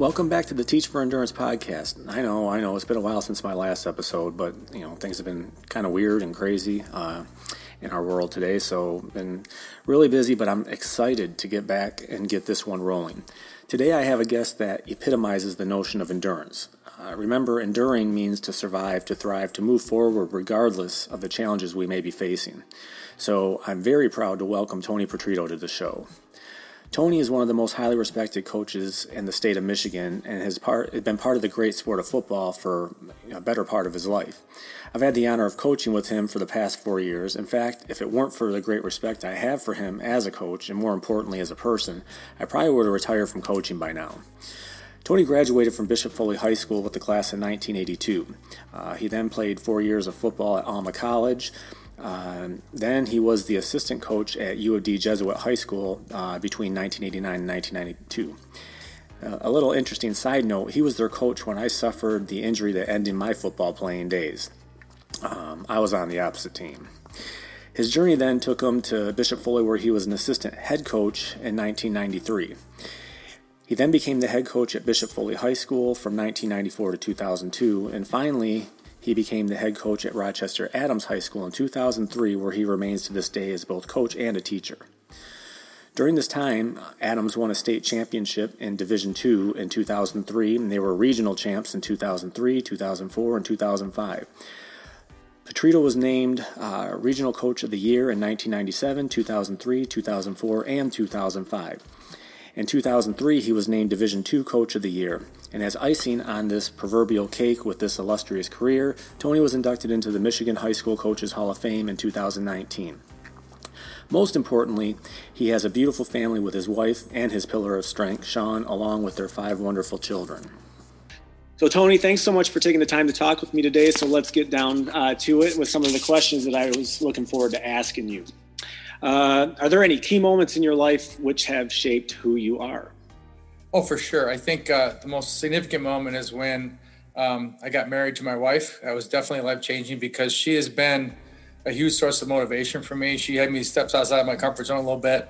Welcome back to the Teach for Endurance podcast. I know, I know, it's been a while since my last episode, but you know things have been kind of weird and crazy uh, in our world today. So been really busy, but I'm excited to get back and get this one rolling. Today I have a guest that epitomizes the notion of endurance. Uh, remember, enduring means to survive, to thrive, to move forward regardless of the challenges we may be facing. So I'm very proud to welcome Tony Patritto to the show. Tony is one of the most highly respected coaches in the state of Michigan and has part, been part of the great sport of football for a better part of his life. I've had the honor of coaching with him for the past four years. In fact, if it weren't for the great respect I have for him as a coach and more importantly as a person, I probably would have retired from coaching by now. Tony graduated from Bishop Foley High School with the class in 1982. Uh, he then played four years of football at Alma College, um, then he was the assistant coach at U of D Jesuit High School uh, between 1989 and 1992. Uh, a little interesting side note he was their coach when I suffered the injury that ended my football playing days. Um, I was on the opposite team. His journey then took him to Bishop Foley, where he was an assistant head coach in 1993. He then became the head coach at Bishop Foley High School from 1994 to 2002, and finally he became the head coach at Rochester Adams High School in 2003, where he remains to this day as both coach and a teacher. During this time, Adams won a state championship in Division II in 2003, and they were regional champs in 2003, 2004, and 2005. Patritto was named uh, Regional Coach of the Year in 1997, 2003, 2004, and 2005. In 2003, he was named Division II Coach of the Year. And as icing on this proverbial cake with this illustrious career, Tony was inducted into the Michigan High School Coaches Hall of Fame in 2019. Most importantly, he has a beautiful family with his wife and his pillar of strength, Sean, along with their five wonderful children. So, Tony, thanks so much for taking the time to talk with me today. So, let's get down uh, to it with some of the questions that I was looking forward to asking you. Uh, are there any key moments in your life which have shaped who you are? Oh, for sure. I think uh, the most significant moment is when um, I got married to my wife. That was definitely life changing because she has been a huge source of motivation for me. She had me steps outside of my comfort zone a little bit.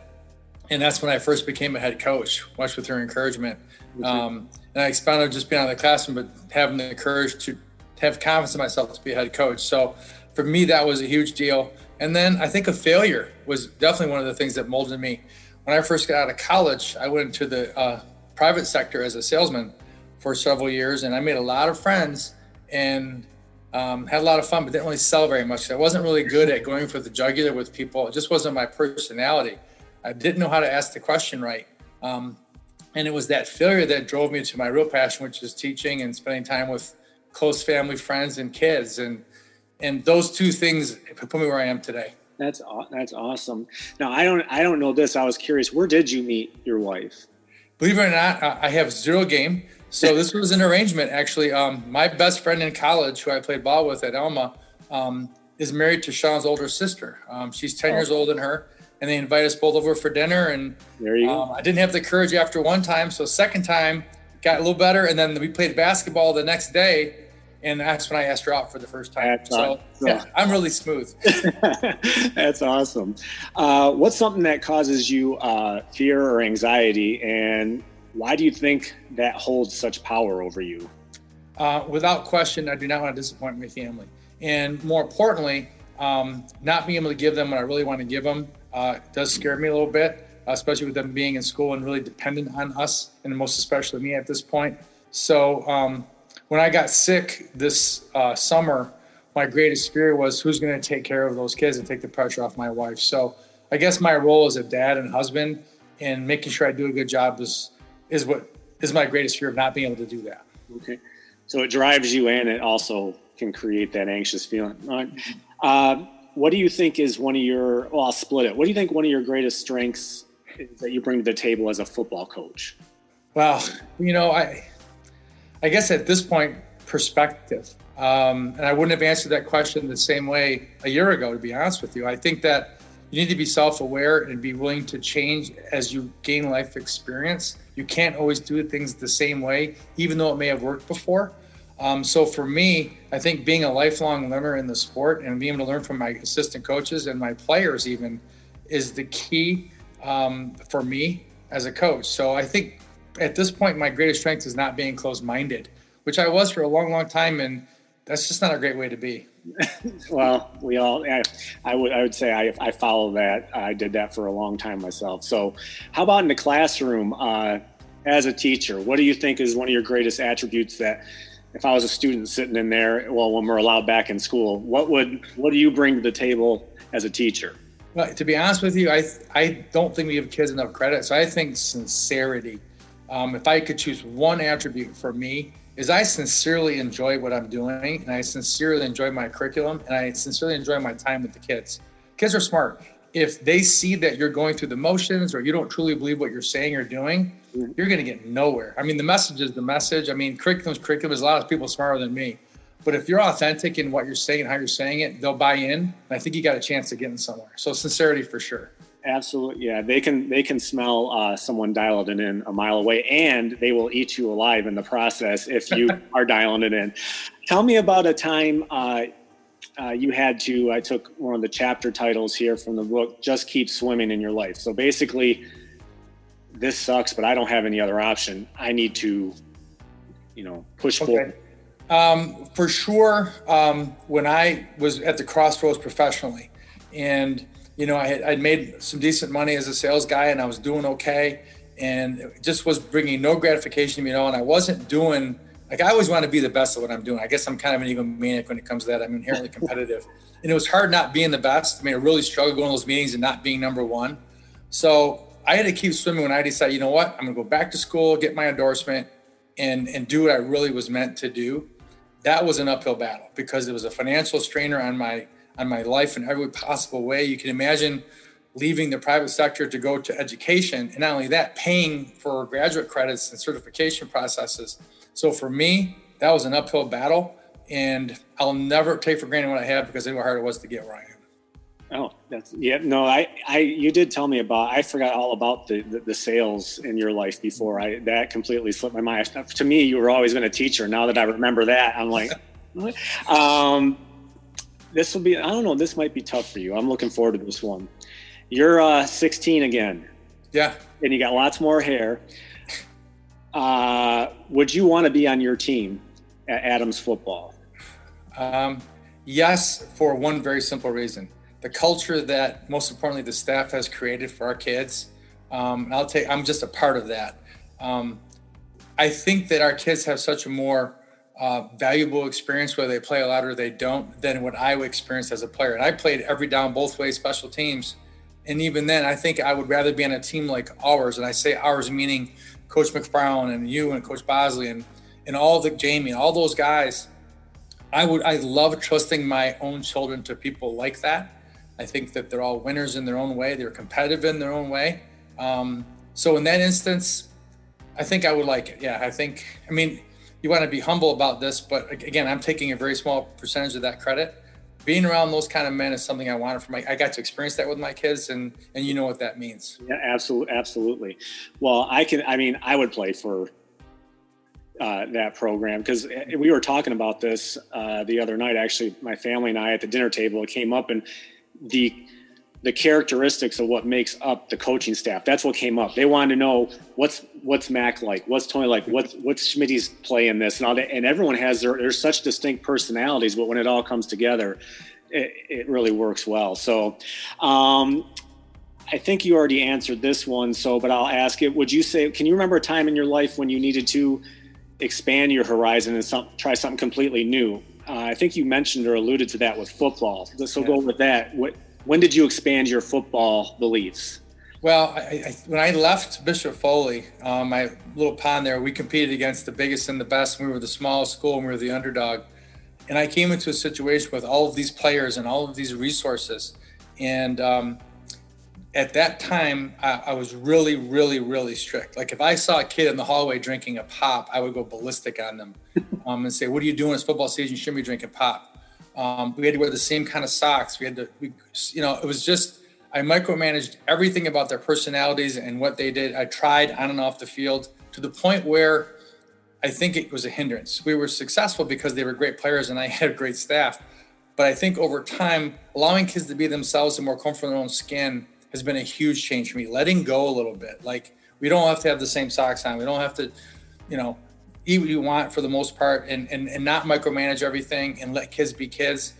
And that's when I first became a head coach, much with her encouragement. Um, and I expounded just being out of the classroom, but having the courage to have confidence in myself to be a head coach. So for me, that was a huge deal. And then I think a failure was definitely one of the things that molded me. When I first got out of college, I went into the uh, private sector as a salesman for several years, and I made a lot of friends and um, had a lot of fun, but didn't really sell very much. I wasn't really good at going for the jugular with people. It just wasn't my personality. I didn't know how to ask the question right. Um, and it was that failure that drove me to my real passion, which is teaching and spending time with close family, friends, and kids. And and those two things put me where I am today. That's that's awesome. Now I don't I don't know this. I was curious. Where did you meet your wife? Believe it or not, I have zero game. So this was an arrangement. Actually, um, my best friend in college, who I played ball with at Alma, um, is married to Sean's older sister. Um, she's ten oh. years older than her, and they invite us both over for dinner. And there you go. Um, I didn't have the courage after one time, so second time got a little better, and then we played basketball the next day and that's when I asked her out for the first time. That's so awesome. yeah, I'm really smooth. that's awesome. Uh, what's something that causes you uh, fear or anxiety, and why do you think that holds such power over you? Uh, without question, I do not want to disappoint my family, and more importantly, um, not being able to give them what I really want to give them uh, does scare me a little bit, especially with them being in school and really dependent on us, and most especially me at this point. So. Um, when I got sick this uh, summer, my greatest fear was who's going to take care of those kids and take the pressure off my wife. So I guess my role as a dad and husband and making sure I do a good job is is what is my greatest fear of not being able to do that. Okay, so it drives you and it also can create that anxious feeling. Uh, what do you think is one of your? Well, I'll split it. What do you think one of your greatest strengths that you bring to the table as a football coach? Well, you know, I I guess at this point, perspective. Um, and I wouldn't have answered that question the same way a year ago, to be honest with you. I think that you need to be self aware and be willing to change as you gain life experience. You can't always do things the same way, even though it may have worked before. Um, so for me, I think being a lifelong learner in the sport and being able to learn from my assistant coaches and my players even is the key um, for me as a coach. So I think at this point, my greatest strength is not being closed minded, which I was for a long, long time. And that's just not a great way to be. well, we all, I, I, would, I would say I, I follow that. I did that for a long time myself. So, how about in the classroom uh, as a teacher? What do you think is one of your greatest attributes that if I was a student sitting in there, well, when we're allowed back in school, what would, what do you bring to the table as a teacher? Well, to be honest with you, I, I don't think we give kids enough credit. So I think sincerity. Um, if I could choose one attribute for me, is I sincerely enjoy what I'm doing and I sincerely enjoy my curriculum and I sincerely enjoy my time with the kids. Kids are smart. If they see that you're going through the motions or you don't truly believe what you're saying or doing, you're going to get nowhere. I mean, the message is the message. I mean, curriculum's curriculum. There's a lot of people smarter than me. But if you're authentic in what you're saying and how you're saying it, they'll buy in. And I think you got a chance of getting somewhere. So sincerity for sure. Absolutely, yeah. They can they can smell uh, someone dialing it in a mile away, and they will eat you alive in the process if you are dialing it in. Tell me about a time uh, uh, you had to. I took one of the chapter titles here from the book. Just keep swimming in your life. So basically, this sucks, but I don't have any other option. I need to, you know, push okay. forward. Um, for sure, um, when I was at the crossroads professionally, and you know, I had I'd made some decent money as a sales guy and I was doing okay and it just was bringing no gratification to me at all. And I wasn't doing, like, I always want to be the best at what I'm doing. I guess I'm kind of an egomaniac when it comes to that. I'm inherently competitive. and it was hard not being the best. I mean, I really struggled going to those meetings and not being number one. So I had to keep swimming when I decided, you know what, I'm going to go back to school, get my endorsement, and, and do what I really was meant to do. That was an uphill battle because it was a financial strainer on my on my life in every possible way. You can imagine leaving the private sector to go to education, and not only that, paying for graduate credits and certification processes. So for me, that was an uphill battle, and I'll never take for granted what I have because I know how hard it was to get where I am. Oh, that's yeah. No, I, I, you did tell me about. I forgot all about the, the, the sales in your life before. I that completely slipped my mind. To me, you were always been a teacher. Now that I remember that, I'm like, um, this will be i don't know this might be tough for you. I'm looking forward to this one. You're uh, 16 again. Yeah. And you got lots more hair. Uh, would you want to be on your team at adams football? Um, yes for one very simple reason. The culture that most importantly the staff has created for our kids um, i'll take i'm just a part of that. Um, i think that our kids have such a more uh, valuable experience, whether they play a lot or they don't, than what I experienced as a player. And I played every down, both ways, special teams. And even then, I think I would rather be on a team like ours. And I say ours meaning Coach McFarland and you and Coach Bosley and, and all the Jamie all those guys. I would I love trusting my own children to people like that. I think that they're all winners in their own way. They're competitive in their own way. Um, so in that instance, I think I would like it. Yeah, I think. I mean, you want to be humble about this, but again, I'm taking a very small percentage of that credit. Being around those kind of men is something I wanted for my. I got to experience that with my kids, and and you know what that means. Yeah, absolutely, absolutely. Well, I can. I mean, I would play for uh, that program because we were talking about this uh, the other night. Actually, my family and I at the dinner table, it came up, and the the characteristics of what makes up the coaching staff. That's what came up. They wanted to know what's what's Mac like, what's Tony like, what's what's Schmitty's play in this, and all that. And everyone has their there's such distinct personalities, but when it all comes together, it, it really works well. So, um, I think you already answered this one. So, but I'll ask it. Would you say? Can you remember a time in your life when you needed to expand your horizon and some, try something completely new? Uh, I think you mentioned or alluded to that with football. So, yeah. go with that. What when did you expand your football beliefs? Well, I, I, when I left Bishop Foley, um, my little pond there, we competed against the biggest and the best. We were the smallest school and we were the underdog. And I came into a situation with all of these players and all of these resources. And um, at that time, I, I, was really, really, really strict. Like if I saw a kid in the hallway drinking a pop, I would go ballistic on them um, and say, "What are you doing? It's football season. You shouldn't be drinking pop." Um, we had to wear the same kind of socks. We had to, we, you know, it was just, I micromanaged everything about their personalities and what they did. I tried on and off the field to the point where I think it was a hindrance. We were successful because they were great players and I had a great staff. But I think over time, allowing kids to be themselves and more comfortable in their own skin has been a huge change for me. Letting go a little bit. Like We don't have to have the same socks on. We don't have to, you know, eat what you want for the most part and, and, and not micromanage everything and let kids be kids.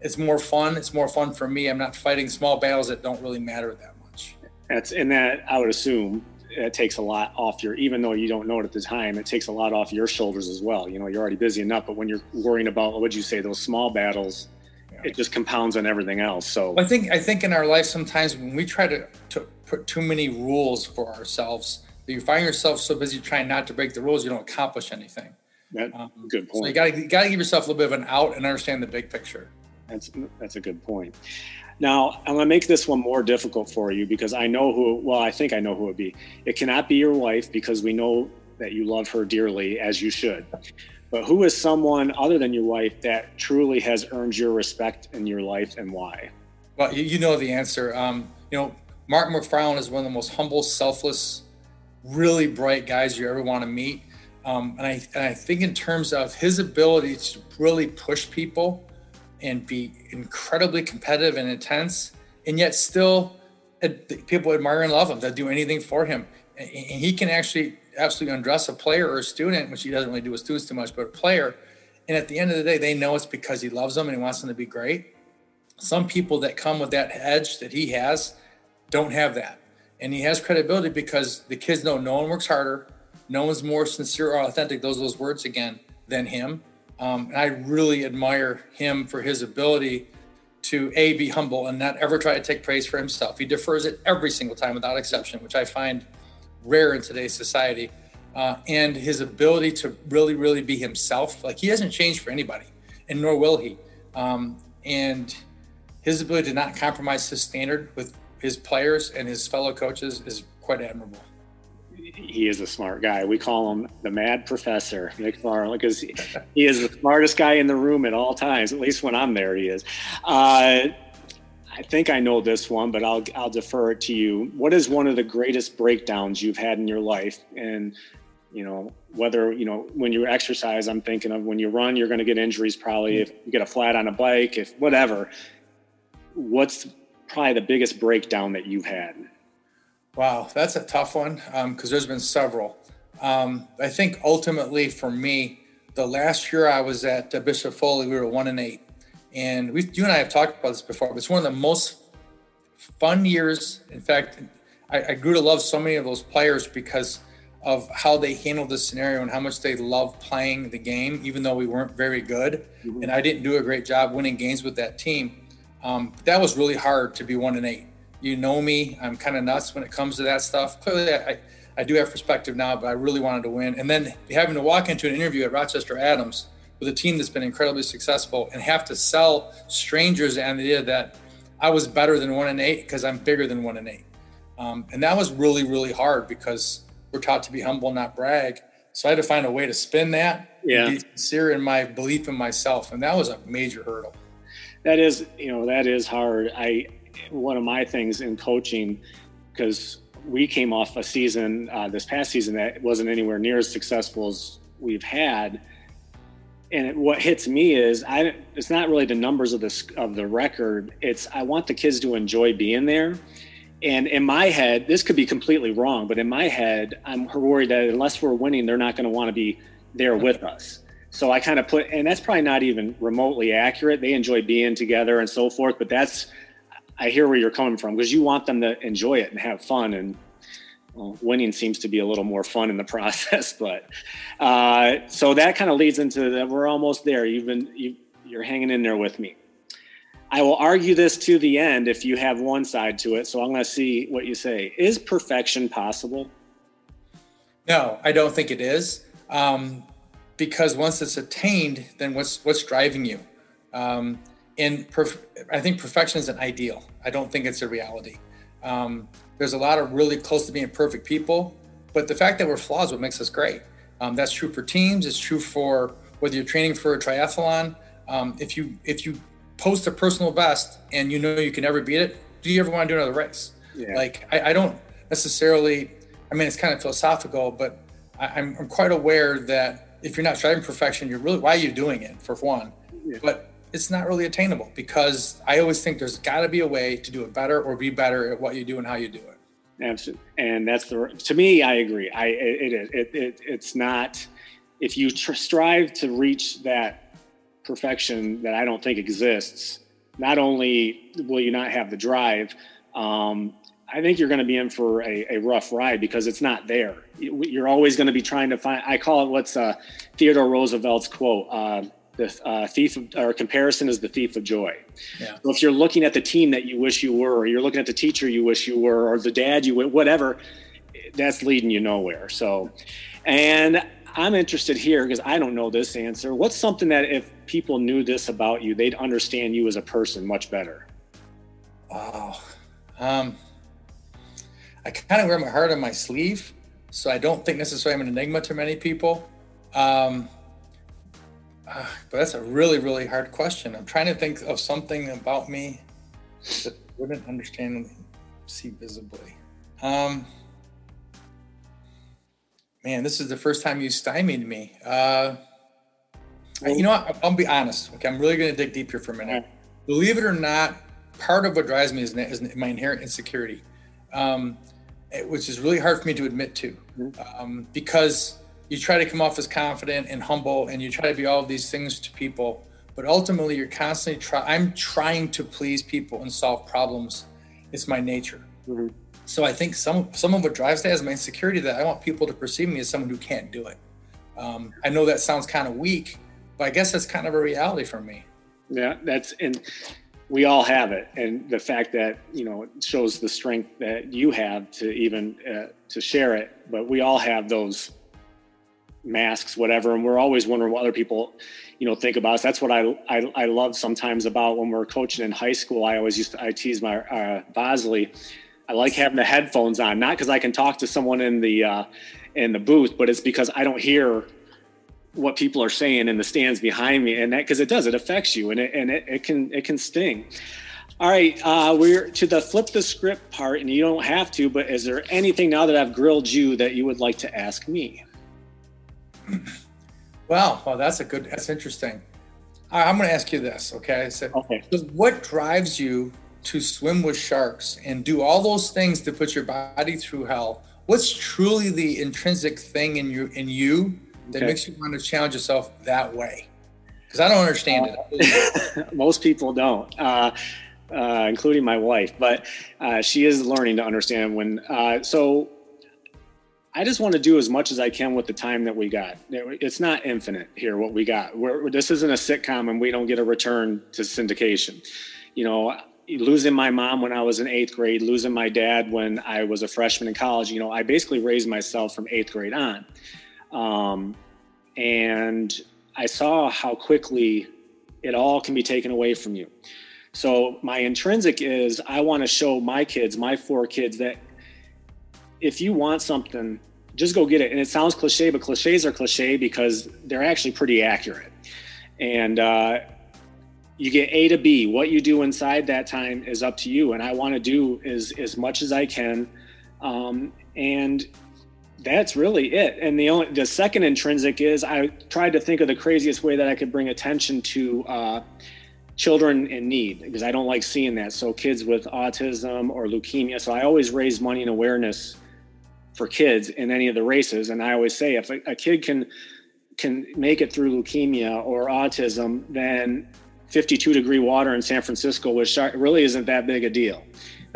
It's more fun. It's more fun for me. I'm not fighting small battles that don't really matter that much. That's and that I would assume it takes a lot off your even though you don't know it at the time it takes a lot off your shoulders as well you know you're already busy enough but when you're worrying about what would you say those small battles yeah. it just compounds on everything else so i think i think in our life sometimes when we try to, to put too many rules for ourselves you find yourself so busy trying not to break the rules you don't accomplish anything that, um, good point so you got you got to give yourself a little bit of an out and understand the big picture that's that's a good point now, I'm going to make this one more difficult for you because I know who, well, I think I know who it would be. It cannot be your wife because we know that you love her dearly, as you should. But who is someone other than your wife that truly has earned your respect in your life and why? Well, you, know the answer. Um, you know, Mark McFarland is one of the most humble, selfless, really bright guys you ever want to meet. Um, and, I, and I think in terms of his ability to really push people and be incredibly competitive and intense, and yet still people admire and love him. They'll do anything for him. And he can actually absolutely undress a player or a student, which he doesn't really do with students too much, but a player. And at the end of the day, they know it's because he loves them and he wants them to be great. Some people that come with that edge that he has don't have that. And he has credibility because the kids know no one works harder, no one's more sincere or authentic, those those words again, than him. Um, and I really admire him for his ability to a be humble and not ever try to take praise for himself. He defers it every single time without exception, which I find rare in today's society. Uh, and his ability to really, really be himself. Like he hasn't changed for anybody, and nor will he. Um, and his ability to not compromise his standard with his players and his fellow coaches is quite admirable he is a smart guy. We call him the mad professor, McFarland, because he, he, is the smartest guy in the room at all times. At least when I'm there, he is. Uh, I think I know this one, but I'll I'll defer it to you. What is one of the greatest breakdowns you've had in your life? And you know whether you know when you exercise, I'm thinking of when you run, you're going to get injuries. Probably if you get a flat on a bike, if whatever. What's probably the biggest breakdown that you've had? Wow, that's a tough one because um, there's been several. Um, I think ultimately for me, the last year I was at uh, Bishop Foley, we were one and eight, and we, you and I have talked about this before. But it's one of the most fun years. In fact, I, I grew to love so many of those players because of how they handled the scenario and how much they loved playing the game, even though we weren't very good. Mm-hmm. And I didn't do a great job winning games with that team. Um, that was really hard to be one and eight you know me. I'm kind of nuts when it comes to that stuff. Clearly, I, I do have perspective now, but I really wanted to win. And then having to walk into an interview at Rochester Adams with a team that's been incredibly successful and have to sell strangers the idea that I was better than one and eight because I'm bigger than one and eight. Um, and that was really, really hard because we're taught to be humble, not brag. So I had to find a way to spin that, yeah. be sincere in my belief in myself, and that was a major hurdle. That is, you know, that is hard. I one of my things in coaching because we came off a season uh, this past season that wasn't anywhere near as successful as we've had. And it, what hits me is I it's not really the numbers of this of the record. It's I want the kids to enjoy being there. And in my head, this could be completely wrong, but in my head, I'm worried that unless we're winning, they're not going to want to be there with us. So I kind of put, and that's probably not even remotely accurate. They enjoy being together and so forth, but that's I hear where you're coming from because you want them to enjoy it and have fun. And well, winning seems to be a little more fun in the process. But uh, so that kind of leads into that we're almost there. You've been you, you're hanging in there with me. I will argue this to the end if you have one side to it. So I'm going to see what you say. Is perfection possible? No, I don't think it is. Um, because once it's attained, then what's what's driving you? Um, and perf- I think perfection is an ideal. I don't think it's a reality. Um, there's a lot of really close to being perfect people, but the fact that we're flawed is what makes us great. Um, that's true for teams. It's true for whether you're training for a triathlon. Um, if you if you post a personal best and you know you can never beat it, do you ever want to do another race? Yeah. Like I, I, don't necessarily. I mean, it's kind of philosophical, but I, am I'm quite aware that if you're not striving for perfection, you're really why are you doing it for one? Yeah. But it's not really attainable because I always think there's got to be a way to do it better or be better at what you do and how you do it. Absolutely. And that's the to me, I agree. I it is it, it, it, it's not if you tr- strive to reach that perfection that I don't think exists. Not only will you not have the drive, um, I think you're going to be in for a, a, rough ride because it's not there. You're always going to be trying to find. I call it what's uh, Theodore Roosevelt's quote: uh, "The uh, thief of, or comparison is the thief of joy." Yeah. So if you're looking at the team that you wish you were, or you're looking at the teacher you wish you were, or the dad you whatever, that's leading you nowhere. So, and I'm interested here because I don't know this answer. What's something that if people knew this about you, they'd understand you as a person much better? Wow. Um, I kind of wear my heart on my sleeve, so I don't think necessarily I'm an enigma to many people. Um, uh, but that's a really, really hard question. I'm trying to think of something about me that wouldn't understand and see visibly. Um, man, this is the first time you stymied me. Uh, you know what? I'll be honest. Okay, I'm really going to dig deep here for a minute. Believe it or not, part of what drives me is, is my inherent insecurity. Um, which is really hard for me to admit to mm-hmm. um, because you try to come off as confident and humble and you try to be all of these things to people but ultimately you're constantly trying i'm trying to please people and solve problems it's my nature mm-hmm. so i think some some of what drives that is my insecurity that i want people to perceive me as someone who can't do it um, i know that sounds kind of weak but i guess that's kind of a reality for me yeah that's and we all have it. And the fact that you know it shows the strength that you have to even uh, to share it. But we all have those masks whatever. And we're always wondering what other people you know think about us. That's what i i, I love sometimes about when we're coaching in high school. I always used to i tease my uh, bosley. I like having the headphones on not because i can talk to someone in the uh, in the booth but it's because i don't hear what people are saying in the stands behind me and that because it does it affects you and it and it, it can it can sting. All right uh, we're to the flip the script part and you don't have to but is there anything now that i've grilled you that you would like to ask me? Well well that's a good that's interesting. I'm going to ask you this okay? So, okay. so what drives you to swim with sharks and do all those things to put your body through hell? What's truly the intrinsic thing in you in you that okay. makes you want to challenge yourself that way? Because I don't understand uh, it. most people don't, uh, uh, including my wife, but uh, she is learning to understand when. Uh, so I just want to do as much as I can with the time that we got. It's not infinite here, what we got. We're, this isn't a sitcom and we don't get a return to syndication. You know, losing my mom when I was in eighth grade, losing my dad when I was a freshman in college, you know, I basically raised myself from eighth grade on. Um, and I saw how quickly it all can be taken away from you. So my intrinsic is I want to show my kids, my four kids, that if you want something, just go get it. And it sounds cliche, but cliches are cliche because they're actually pretty accurate. And uh, you get A to B. What you do inside that time is up to you. And I want to do is as much as I can. Um, and that's really it. And the only the second intrinsic is I tried to think of the craziest way that I could bring attention to uh, children in need because I don't like seeing that. So kids with autism or leukemia. So I always raise money and awareness for kids in any of the races. And I always say if a, a kid can can make it through leukemia or autism, then 52 degree water in San Francisco which really isn't that big a deal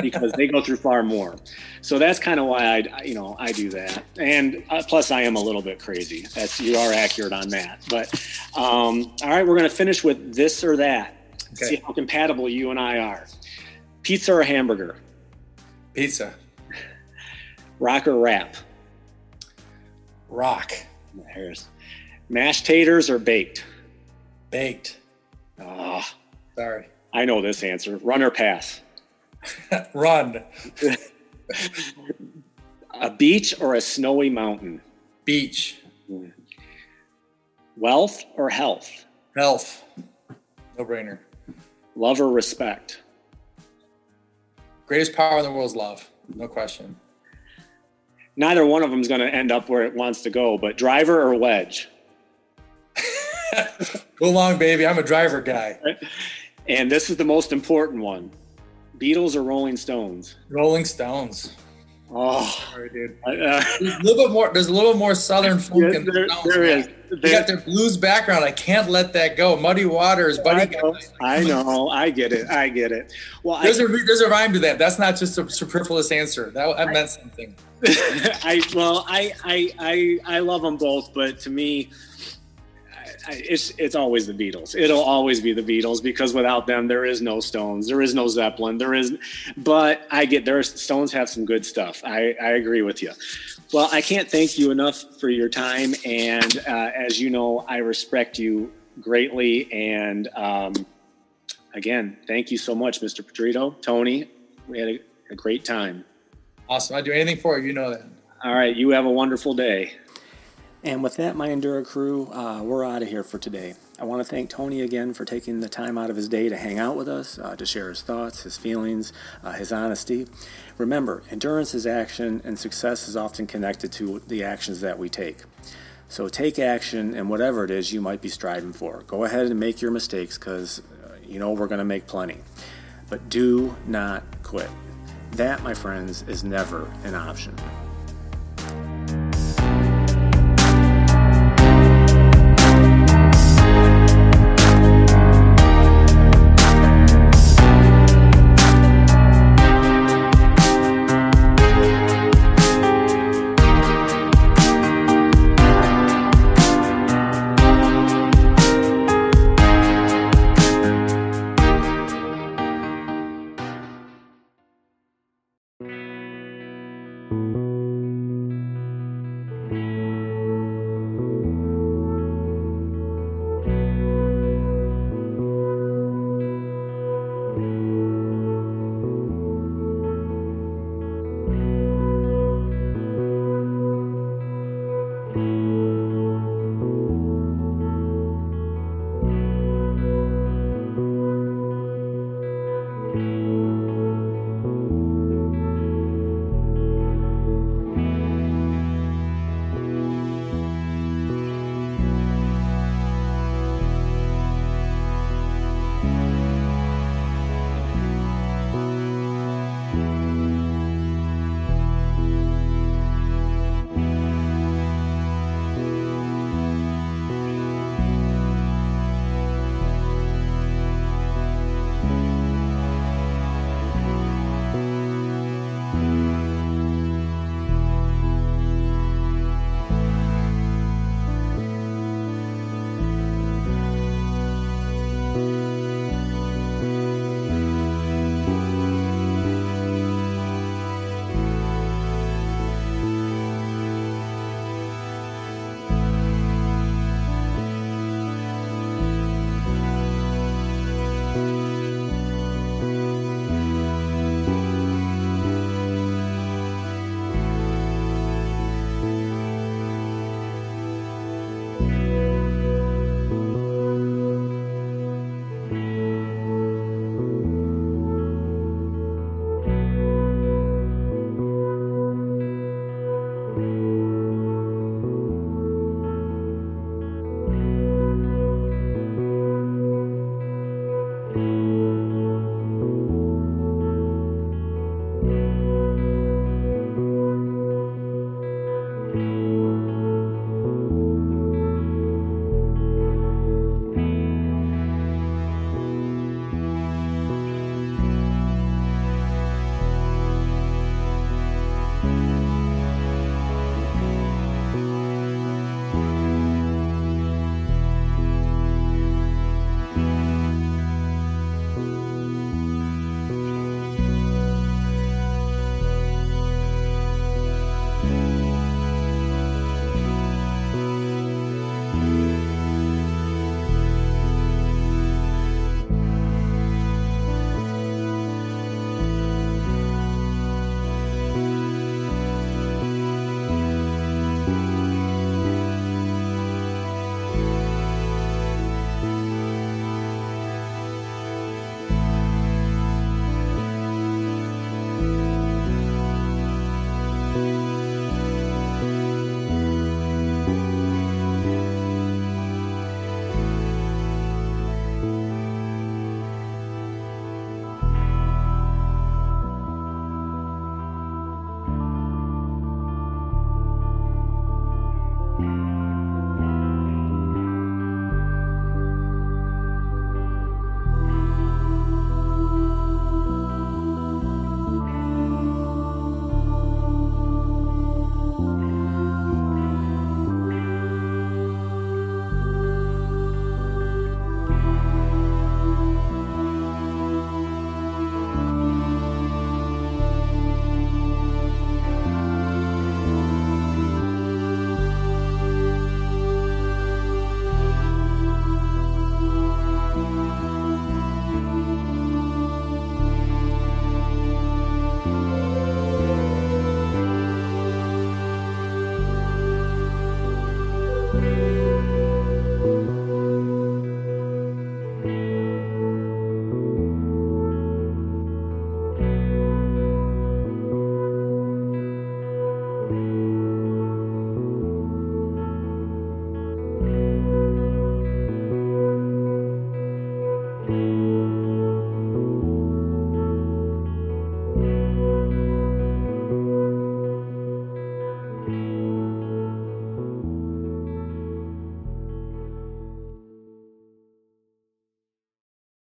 because they go through far more. So that's kind of why I, you know, I do that. And uh, plus, I am a little bit crazy. That's you are accurate on that. But um, all right, we're going to finish with this or that. Okay. See how compatible you and I are. Pizza or hamburger? Pizza. Rock or rap? Rock. There's mashed taters or baked? Baked. Oh, sorry. I know this answer. Run or pass? Run. a beach or a snowy mountain? Beach. Hmm. Wealth or health? Health. No brainer. Love or respect? Greatest power in the world is love. No question. Neither one of them is going to end up where it wants to go, but driver or wedge? go long, baby. I'm a driver guy. And this is the most important one Beatles or Rolling Stones? Rolling Stones. Oh, sorry, dude. Uh, there's a little bit more. There's a little more southern funk yeah, in there, the there is. They got their blues background. I can't let that go. Muddy Waters, Buddy. I know. I, know. I get it. I get it. Well, there's I, a there's a rhyme to that. That's not just a superfluous answer. That, that meant something. I well, I, I I I love them both, but to me, it's it's always the Beatles. It'll always be the Beatles because without them, there is no Stones, there is no Zeppelin, there is. But I get there. Stones have some good stuff. I I agree with you. Well, I can't thank you enough for your time, and uh, as you know, I respect you greatly. And um, again, thank you so much, Mr. Patritto, Tony. We had a, a great time. Awesome. I'd do anything for you. You know that. All right. You have a wonderful day. And with that, my Endura crew, uh, we're out of here for today. I want to thank Tony again for taking the time out of his day to hang out with us, uh, to share his thoughts, his feelings, uh, his honesty. Remember, endurance is action, and success is often connected to the actions that we take. So take action in whatever it is you might be striving for. Go ahead and make your mistakes because uh, you know we're going to make plenty. But do not quit. That, my friends, is never an option.